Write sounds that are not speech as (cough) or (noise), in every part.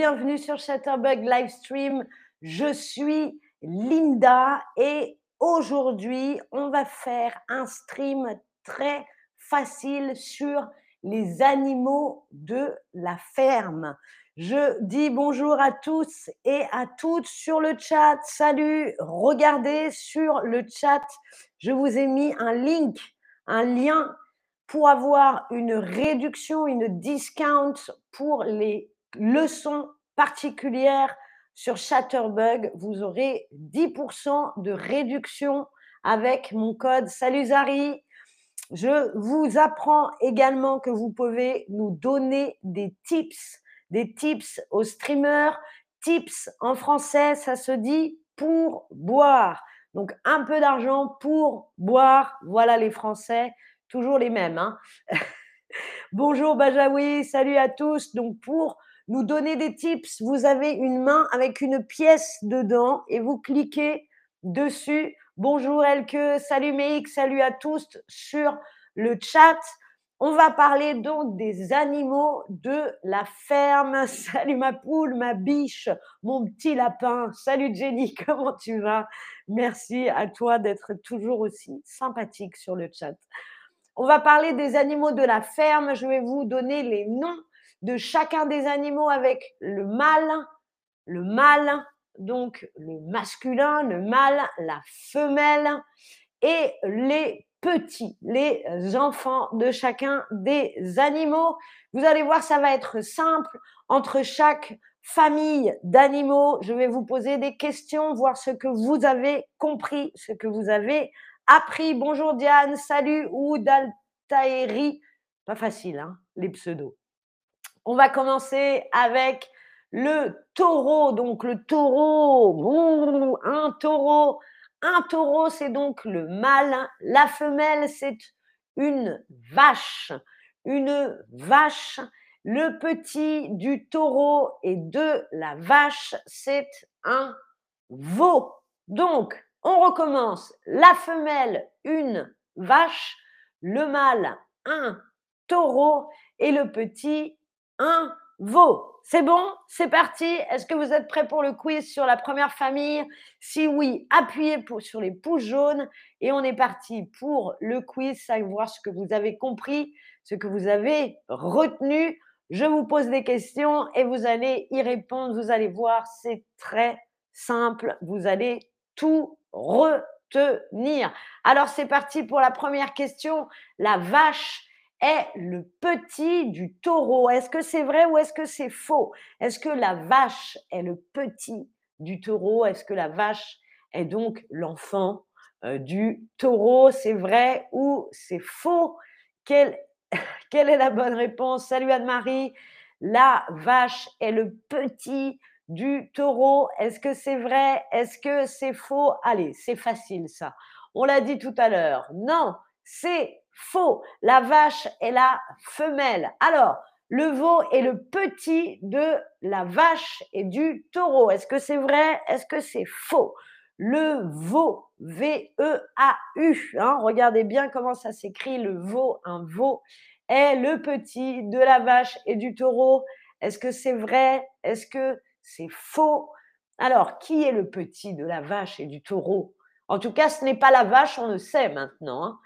bienvenue sur Chatterbug Livestream. Je suis Linda et aujourd'hui, on va faire un stream très facile sur les animaux de la ferme. Je dis bonjour à tous et à toutes sur le chat. Salut, regardez sur le chat, je vous ai mis un link, un lien pour avoir une réduction, une discount pour les leçons particulières sur Chatterbug. Vous aurez 10% de réduction avec mon code Salut Zari. Je vous apprends également que vous pouvez nous donner des tips, des tips aux streamers. Tips en français, ça se dit pour boire. Donc un peu d'argent pour boire. Voilà les Français toujours les mêmes. Hein. (laughs) Bonjour Bajaoui, salut à tous. Donc pour nous donner des tips, vous avez une main avec une pièce dedans et vous cliquez dessus. Bonjour Elke, salut Meik, salut à tous sur le chat. On va parler donc des animaux de la ferme. (laughs) Salut ma poule, ma biche, mon petit lapin. Salut Jenny, (laughs) comment tu vas? Merci à toi d'être toujours aussi sympathique sur le chat. On va parler des animaux de la ferme. Je vais vous donner les noms de chacun des animaux avec le mâle, le mâle, donc le masculin, le mâle, la femelle et les petits, les enfants de chacun des animaux. Vous allez voir, ça va être simple. Entre chaque famille d'animaux, je vais vous poser des questions, voir ce que vous avez compris, ce que vous avez appris. Bonjour Diane, salut Oudaltaeri. Pas facile, hein, les pseudos. On va commencer avec le taureau. Donc le taureau, un taureau. Un taureau, c'est donc le mâle. La femelle, c'est une vache. Une vache. Le petit du taureau et de la vache, c'est un veau. Donc, on recommence. La femelle, une vache. Le mâle, un taureau. Et le petit, un veau. C'est bon C'est parti Est-ce que vous êtes prêts pour le quiz sur la première famille? Si oui, appuyez sur les pouces jaunes et on est parti pour le quiz, savoir ce que vous avez compris, ce que vous avez retenu. Je vous pose des questions et vous allez y répondre. Vous allez voir, c'est très simple. Vous allez tout retenir. Alors c'est parti pour la première question. La vache est le petit du taureau. Est-ce que c'est vrai ou est-ce que c'est faux? Est-ce que la vache est le petit du taureau? Est-ce que la vache est donc l'enfant euh, du taureau? C'est vrai ou c'est faux? Quelle, (laughs) quelle est la bonne réponse? Salut Anne-Marie. La vache est le petit du taureau. Est-ce que c'est vrai? Est-ce que c'est faux? Allez, c'est facile ça. On l'a dit tout à l'heure. Non, c'est faux. La vache est la femelle. Alors, le veau est le petit de la vache et du taureau. Est-ce que c'est vrai? Est-ce que c'est faux? Le veau, V-E-A-U, hein, regardez bien comment ça s'écrit, le veau, un veau, est le petit de la vache et du taureau. Est-ce que c'est vrai? Est-ce que c'est faux? Alors, qui est le petit de la vache et du taureau? En tout cas, ce n'est pas la vache, on le sait maintenant. Hein.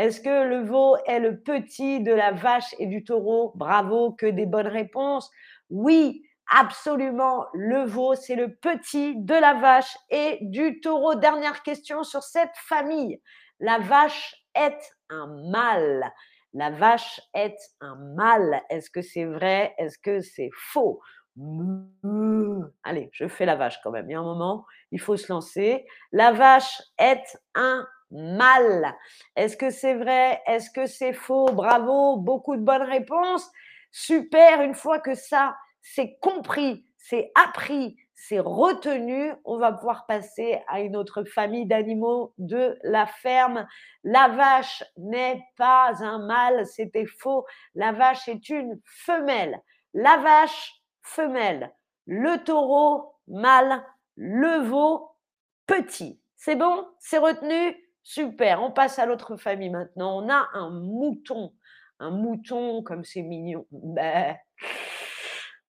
Est-ce que le veau est le petit de la vache et du taureau? Bravo, que des bonnes réponses. Oui, absolument, le veau, c'est le petit de la vache et du taureau. Dernière question sur cette famille. La vache est un mâle. La vache est un mâle. Est-ce que c'est vrai? Est-ce que c'est faux? Allez, je fais la vache quand même. Il y a un moment, il faut se lancer. La vache est un mâle. Est-ce que c'est vrai? Est-ce que c'est faux? Bravo, beaucoup de bonnes réponses. Super, une fois que ça, c'est compris, c'est appris, c'est retenu, on va pouvoir passer à une autre famille d'animaux de la ferme. La vache n'est pas un mâle, c'était faux. La vache est une femelle. La vache femelle, le taureau, mâle, le veau, petit. C'est bon? C'est retenu? Super, on passe à l'autre famille maintenant. On a un mouton. Un mouton, comme c'est mignon. Ben,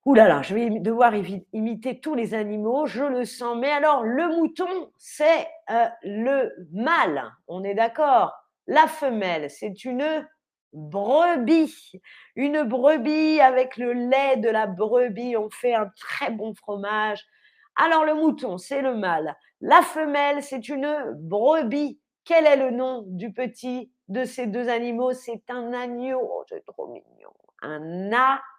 Ouh là là, je vais devoir imiter tous les animaux, je le sens. Mais alors, le mouton, c'est euh, le mâle, on est d'accord? La femelle, c'est une brebis. Une brebis avec le lait de la brebis, on fait un très bon fromage. Alors, le mouton, c'est le mâle. La femelle, c'est une brebis. Quel est le nom du petit de ces deux animaux? C'est un agneau. Oh, c'est trop mignon. Un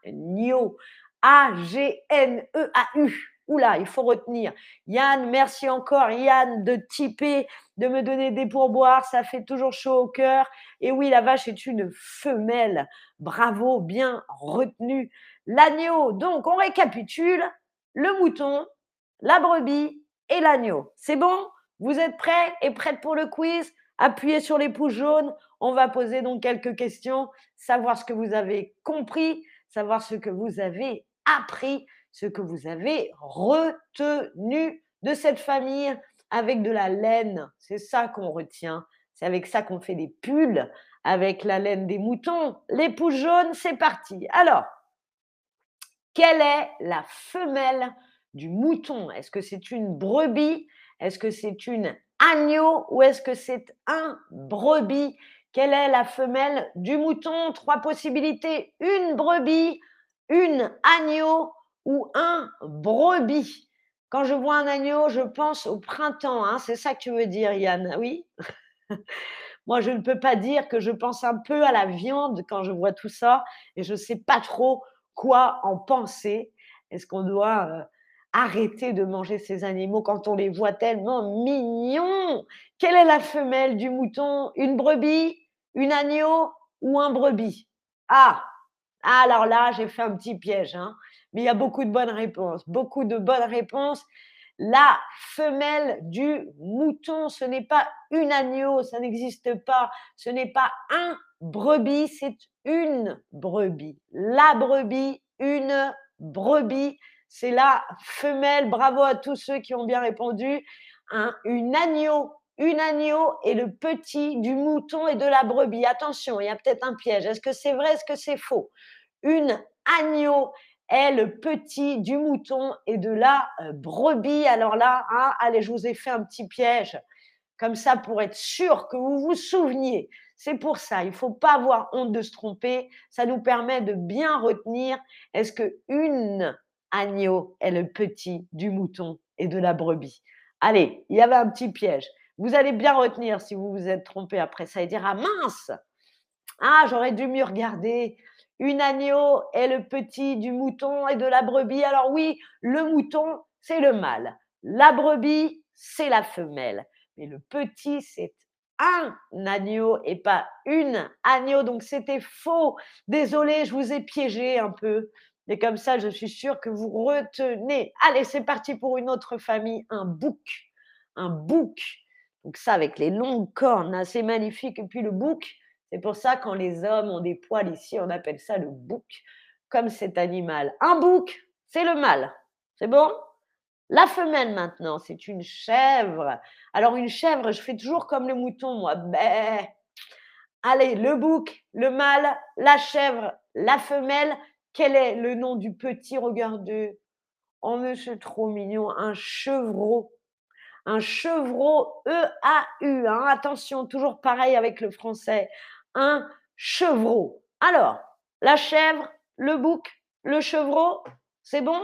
agneau. A-G-N-E-A-U. Oula, il faut retenir. Yann, merci encore, Yann, de typer, de me donner des pourboires. Ça fait toujours chaud au cœur. Et oui, la vache est une femelle. Bravo, bien retenu. L'agneau. Donc, on récapitule. Le mouton, la brebis et l'agneau. C'est bon? Vous êtes prêts et prêtes pour le quiz? Appuyez sur les pouces jaunes. On va poser donc quelques questions, savoir ce que vous avez compris, savoir ce que vous avez appris, ce que vous avez retenu de cette famille avec de la laine. C'est ça qu'on retient. C'est avec ça qu'on fait des pulls, avec la laine des moutons. Les pouces jaunes, c'est parti. Alors, quelle est la femelle du mouton Est-ce que c'est une brebis? Est-ce que c'est une agneau? Ou est-ce que c'est un brebis? Quelle est la femelle du mouton? Trois possibilités. Une brebis, une agneau ou un brebis. Quand je vois un agneau, je pense au printemps. Hein. C'est ça que tu veux dire, Yann Oui? (laughs) Moi, je ne peux pas dire que je pense un peu à la viande quand je vois tout ça et je ne sais pas trop quoi en penser. Est-ce qu'on doit arrêter de manger ces animaux quand on les voit tellement mignons Quelle est la femelle du mouton? Une brebis? Une agneau? Ou un brebis? Ah alors là, j'ai fait un petit piège, hein. mais il y a beaucoup de bonnes réponses. Beaucoup de bonnes réponses. La femelle du mouton, ce n'est pas une agneau, ça n'existe pas. Ce n'est pas un brebis, c'est une brebis. La brebis, une brebis, c'est la femelle. Bravo à tous ceux qui ont bien répondu. une agneau, une agneau et le petit du mouton et de la brebis. Attention, il y a peut-être un piège. Est-ce que c'est vrai, est-ce que c'est faux? Une agneau est le petit du mouton et de la euh, brebis. Alors là, hein, allez, je vous ai fait un petit piège comme ça pour être sûr que vous vous souveniez. C'est pour ça, il ne faut pas avoir honte de se tromper. Ça nous permet de bien retenir. Est-ce que une agneau est le petit du mouton et de la brebis Allez, il y avait un petit piège. Vous allez bien retenir si vous vous êtes trompé après ça et dire Ah mince Ah, j'aurais dû mieux regarder. Une agneau est le petit du mouton et de la brebis. Alors oui, le mouton, c'est le mâle. La brebis, c'est la femelle. Mais le petit, c'est un agneau et pas une agneau. Donc c'était faux. Désolé, je vous ai piégé un peu. Mais comme ça, je suis sûre que vous retenez. Allez, c'est parti pour une autre famille, un bouc. Un bouc. Donc ça, avec les longues cornes, assez c'est magnifique. Et puis le bouc, c'est pour ça quand les hommes ont des poils ici, on appelle ça le bouc, comme cet animal. Un bouc, c'est le mâle. C'est bon? La femelle maintenant, c'est une chèvre. Alors une chèvre, je fais toujours comme le mouton, moi. Ben. Allez, le bouc, le mâle, la chèvre, la femelle. Quel est le nom du petit Regardez. Oh, c'est trop mignon. Un chevreau un chevreau E-A-U. Hein. Attention, toujours pareil avec le français. Un chevreau. Alors, la chèvre, le bouc, le chevreau, c'est bon?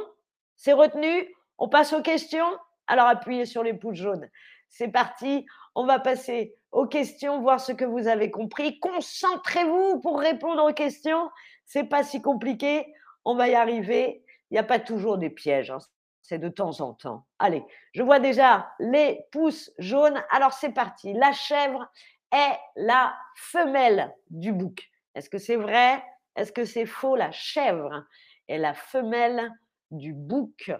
C'est retenu? On passe aux questions? Alors appuyez sur les pouces jaunes. C'est parti. On va passer aux questions, voir ce que vous avez compris. Concentrez-vous pour répondre aux questions. C'est pas si compliqué. On va y arriver. Il n'y a pas toujours des pièges. Hein c'est de temps en temps. Allez, je vois déjà les pouces jaunes. Alors c'est parti. La chèvre est la femelle du bouc. Est-ce que c'est vrai? Est-ce que c'est faux? La chèvre est la femelle du bouc.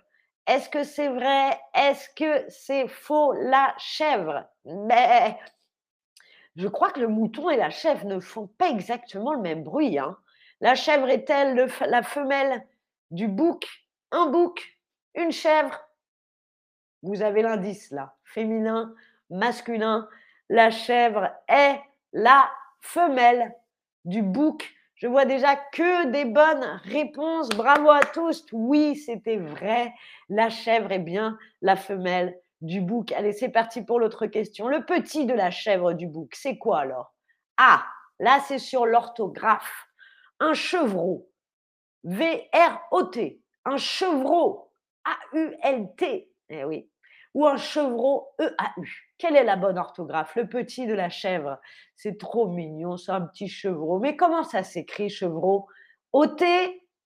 Est-ce que c'est vrai? Est-ce que c'est faux? La chèvre Mais je crois que le mouton et la chèvre ne font pas exactement le même bruit. Hein. La chèvre est-elle la femelle du bouc? Un bouc? Une chèvre? Vous avez l'indice là, féminin, masculin. La chèvre est la femelle du bouc. Je vois déjà que des bonnes réponses. Bravo à tous. Oui, c'était vrai. La chèvre est bien la femelle du bouc. Allez, c'est parti pour l'autre question. Le petit de la chèvre du bouc, c'est quoi alors? Ah, là, c'est sur l'orthographe. Un chevreau. V-R-O-T. Un chevreau. A-U-L-T. Eh oui. Ou un chevreau E-A-U. Quelle est la bonne orthographe? Le petit de la chèvre. C'est trop mignon, c'est un petit chevreau. Mais comment ça s'écrit, chevreau? O-T,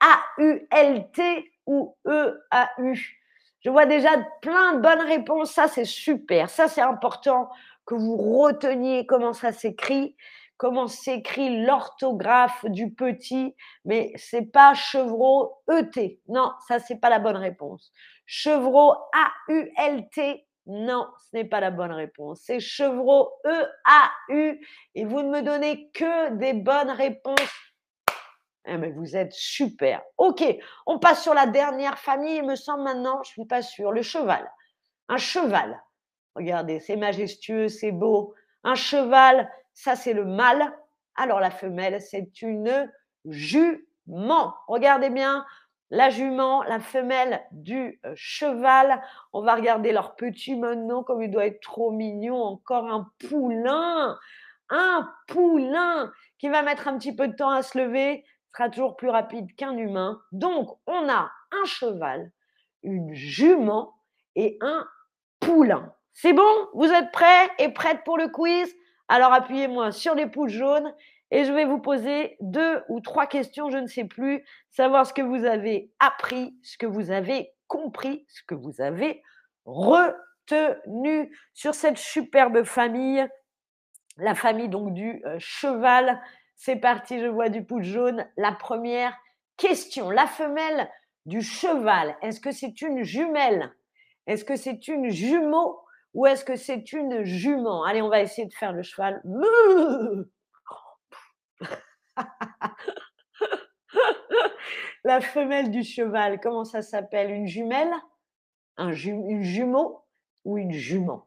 A-U-L-T ou E-A-U Je vois déjà plein de bonnes réponses. Ça, c'est super. Ça, c'est important que vous reteniez comment ça s'écrit comment s'écrit l'orthographe du petit, mais c'est pas chevreau ET. Non, ça c'est pas la bonne réponse. Chevreau A-U-L-T, non, ce n'est pas la bonne réponse. C'est chevreau E-A-U. Et vous ne me donnez que des bonnes réponses. Eh mais vous êtes super. Ok, on passe sur la dernière famille, il me semble maintenant, je ne suis pas sûre. Le cheval. Un cheval. Regardez, c'est majestueux, c'est beau. Un cheval, ça c'est le mâle. Alors la femelle, c'est une jument. Regardez bien, la jument, la femelle du euh, cheval. On va regarder leur petit maintenant, comme il doit être trop mignon. Encore un poulain, un poulain qui va mettre un petit peu de temps à se lever, sera toujours plus rapide qu'un humain. Donc, on a un cheval, une jument et un poulain. C'est bon? Vous êtes prêts et prêtes pour le quiz? Alors appuyez-moi sur les pouces jaunes et je vais vous poser deux ou trois questions, je ne sais plus, savoir ce que vous avez appris, ce que vous avez compris, ce que vous avez retenu sur cette superbe famille, la famille donc du euh, cheval. C'est parti, je vois du pouce jaune. La première question, la femelle du cheval, est-ce que c'est une jumelle? Est-ce que c'est une jumeau ou est-ce que c'est une jument? Allez, on va essayer de faire le cheval. (laughs) (laughs) La femelle du cheval, comment ça s'appelle? Une jumelle? Un Une jumeau ou une jument?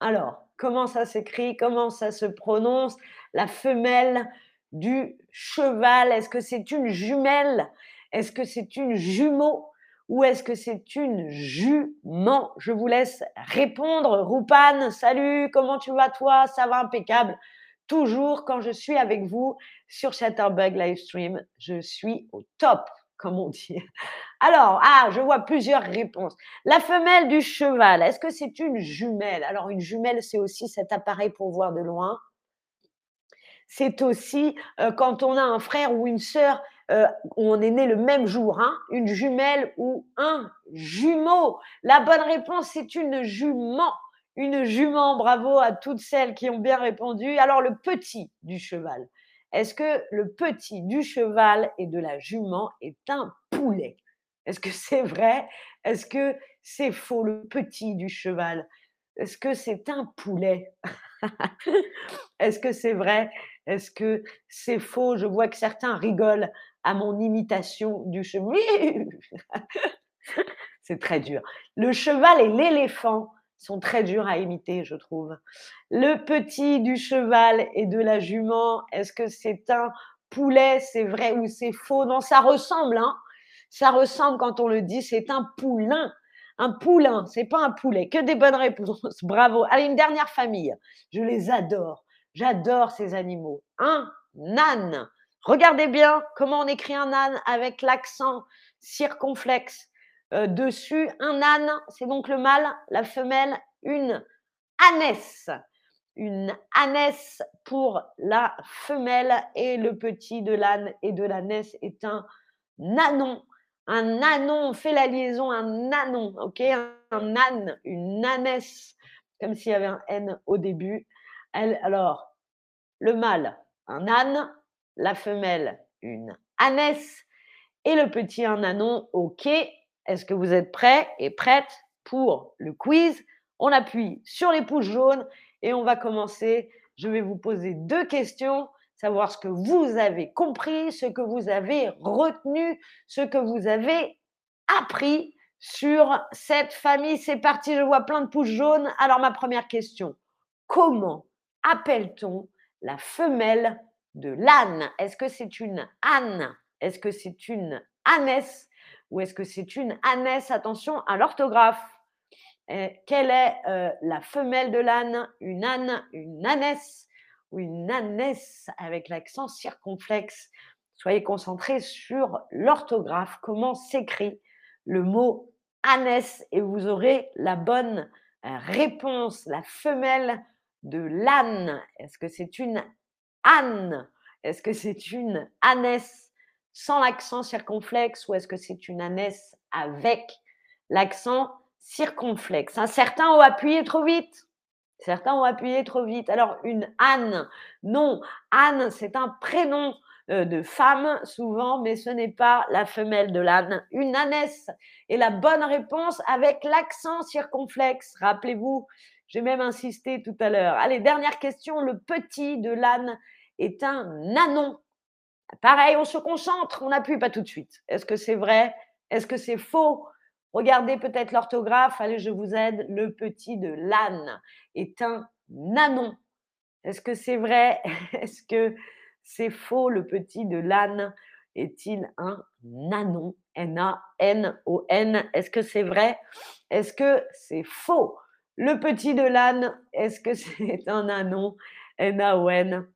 Alors, comment ça s'écrit? Comment ça se prononce? La femelle du cheval, est-ce que c'est une jumelle? Est-ce que c'est une jumeau ou est-ce que c'est une jument? Je vous laisse répondre. Roupan, salut, comment tu vas toi? Ça va impeccable toujours quand je suis avec vous sur Chatterbug Livestream, je suis au top, comme on dit. Alors, ah, je vois plusieurs réponses. La femelle du cheval, est-ce que c'est une jumelle? Alors, une jumelle, c'est aussi cet appareil pour voir de loin. C'est aussi euh, quand on a un frère ou une sœur, euh, on est né le même jour, hein, une jumelle ou un jumeau. La bonne réponse, c'est une jument une jument. Bravo à toutes celles qui ont bien répondu. Alors, le petit du cheval. Est-ce que le petit du cheval et de la jument est un poulet? Est-ce que c'est vrai? Est-ce que c'est faux, le petit du cheval? Est-ce que c'est un poulet? (laughs) Est-ce que c'est vrai? Est-ce que c'est faux? Je vois que certains rigolent à mon imitation du cheval. (laughs) c'est très dur. Le cheval et l'éléphant sont très durs à imiter, je trouve. Le petit du cheval et de la jument, est-ce que c'est un poulet, c'est vrai ou c'est faux? Non, ça ressemble, hein Ça ressemble quand on le dit, c'est un poulain. Un poulain, c'est pas un poulet. Que des bonnes réponses. (laughs) Bravo. Allez, une dernière famille. Je les adore. J'adore ces animaux. Un âne. Regardez bien comment on écrit un âne avec l'accent circonflexe. Euh, dessus. Un âne, c'est donc le mâle, la femelle, une ânesse. Une ânesse pour la femelle et le petit de l'âne et de l'ânesse est un nanon. Un nanon, on fait la liaison, un nanon, ok? Un âne, une ânesse, comme s'il y avait un N au début. Alors, le mâle, un âne, la femelle, une ânesse, et le petit, un nanon, ok? Est-ce que vous êtes prêts et prêtes pour le quiz? On appuie sur les pouces jaunes et on va commencer. Je vais vous poser deux questions, savoir ce que vous avez compris, ce que vous avez retenu, ce que vous avez appris sur cette famille. C'est parti, je vois plein de pouces jaunes. Alors ma première question, comment appelle-t-on la femelle de l'âne? Est-ce que c'est une âne? Est-ce que c'est une ânesse? Ou est-ce que c'est une ânesse? Attention à l'orthographe. Quelle est euh, la femelle de l'âne? Une âne, une ânesse ou une ânesse avec l'accent circonflexe? Soyez concentrés sur l'orthographe, comment s'écrit le mot ânesse? Et vous aurez la bonne euh, réponse, la femelle de l'âne. Est-ce que c'est une âne? Est-ce que c'est une ânesse? Sans l'accent circonflexe ou est-ce que c'est une ânesse avec l'accent circonflexe? Certains ont appuyé trop vite. Certains ont appuyé trop vite. Alors, une âne, non, Anne, c'est un prénom euh, de femme souvent, mais ce n'est pas la femelle de l'âne. Une ânesse est la bonne réponse avec l'accent circonflexe. Rappelez-vous, j'ai même insisté tout à l'heure. Allez, dernière question. Le petit de l'âne est un nanon. Pareil, on se concentre, on n'appuie pas tout de suite. Est-ce que c'est vrai? Est-ce que c'est faux? Regardez peut-être l'orthographe. Allez, je vous aide. Le petit de l'âne est un nanon. Est-ce que c'est vrai? (laughs) Est-ce que c'est faux, le petit de l'âne est-il un nanon? N-A-N-O-N. Est-ce que c'est vrai? Est-ce que c'est faux? Le petit de l'âne, est-ce que (laughs) c'est un nanon? N-A-O-N.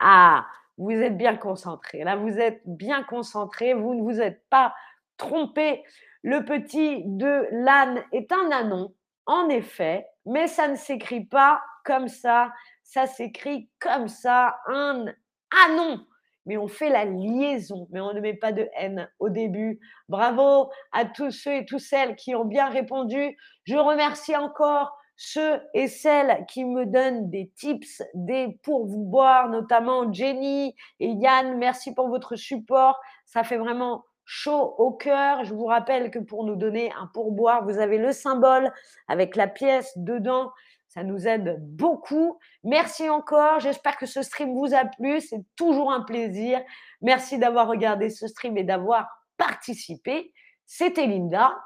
Ah, vous êtes bien concentré. Là, vous êtes bien concentré. Vous ne vous êtes pas trompé. Le petit de l'âne est un nanon, en effet, mais ça ne s'écrit pas comme ça. Ça s'écrit comme ça, un ah non mais on fait la liaison, mais on ne met pas de haine au début. Bravo à tous ceux et toutes celles qui ont bien répondu. Je remercie encore ceux et celles qui me donnent des tips, des pourboires, notamment Jenny et Yann. Merci pour votre support. Ça fait vraiment chaud au cœur. Je vous rappelle que pour nous donner un pourboire, vous avez le symbole avec la pièce dedans. Ça nous aide beaucoup. Merci encore. J'espère que ce stream vous a plu. C'est toujours un plaisir. Merci d'avoir regardé ce stream et d'avoir participé. C'était Linda.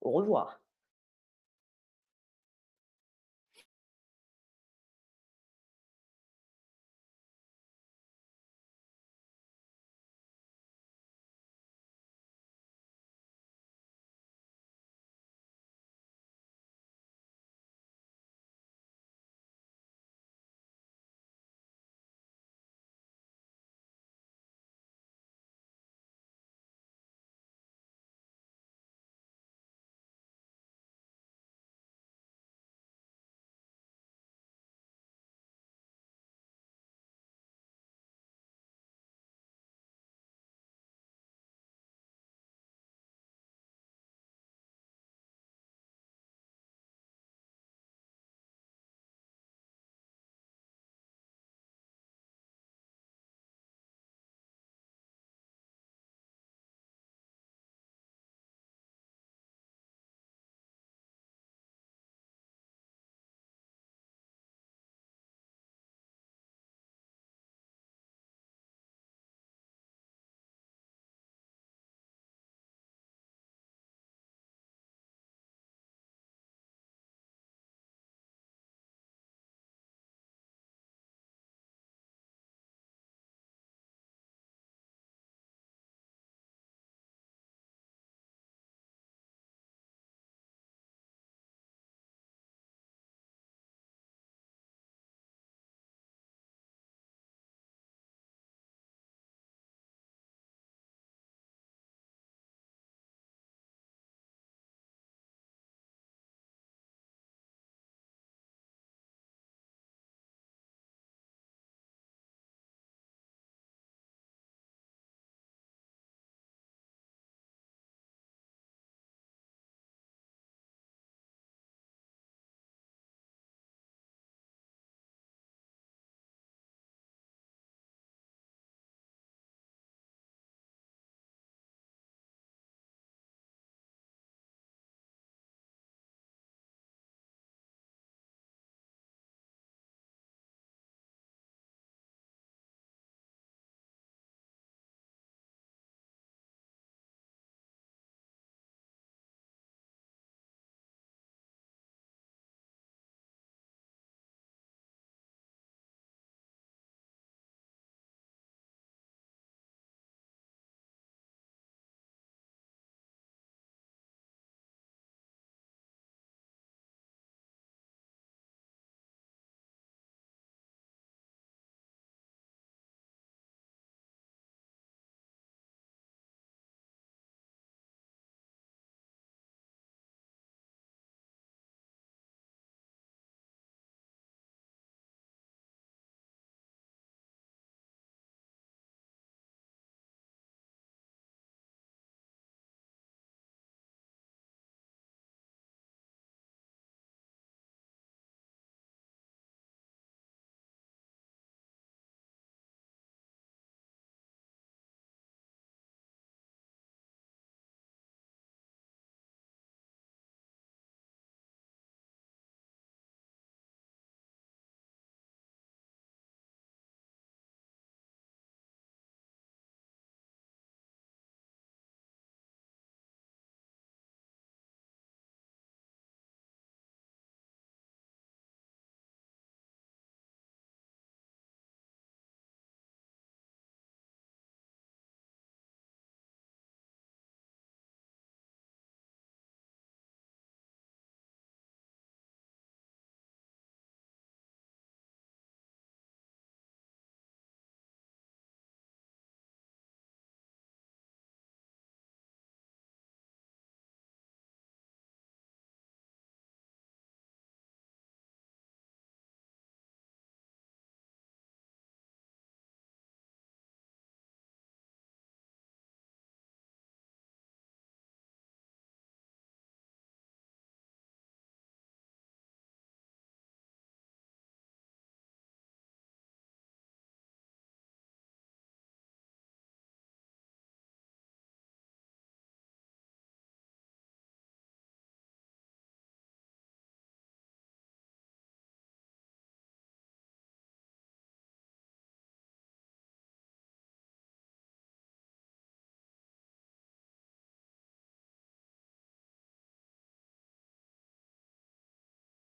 Au revoir.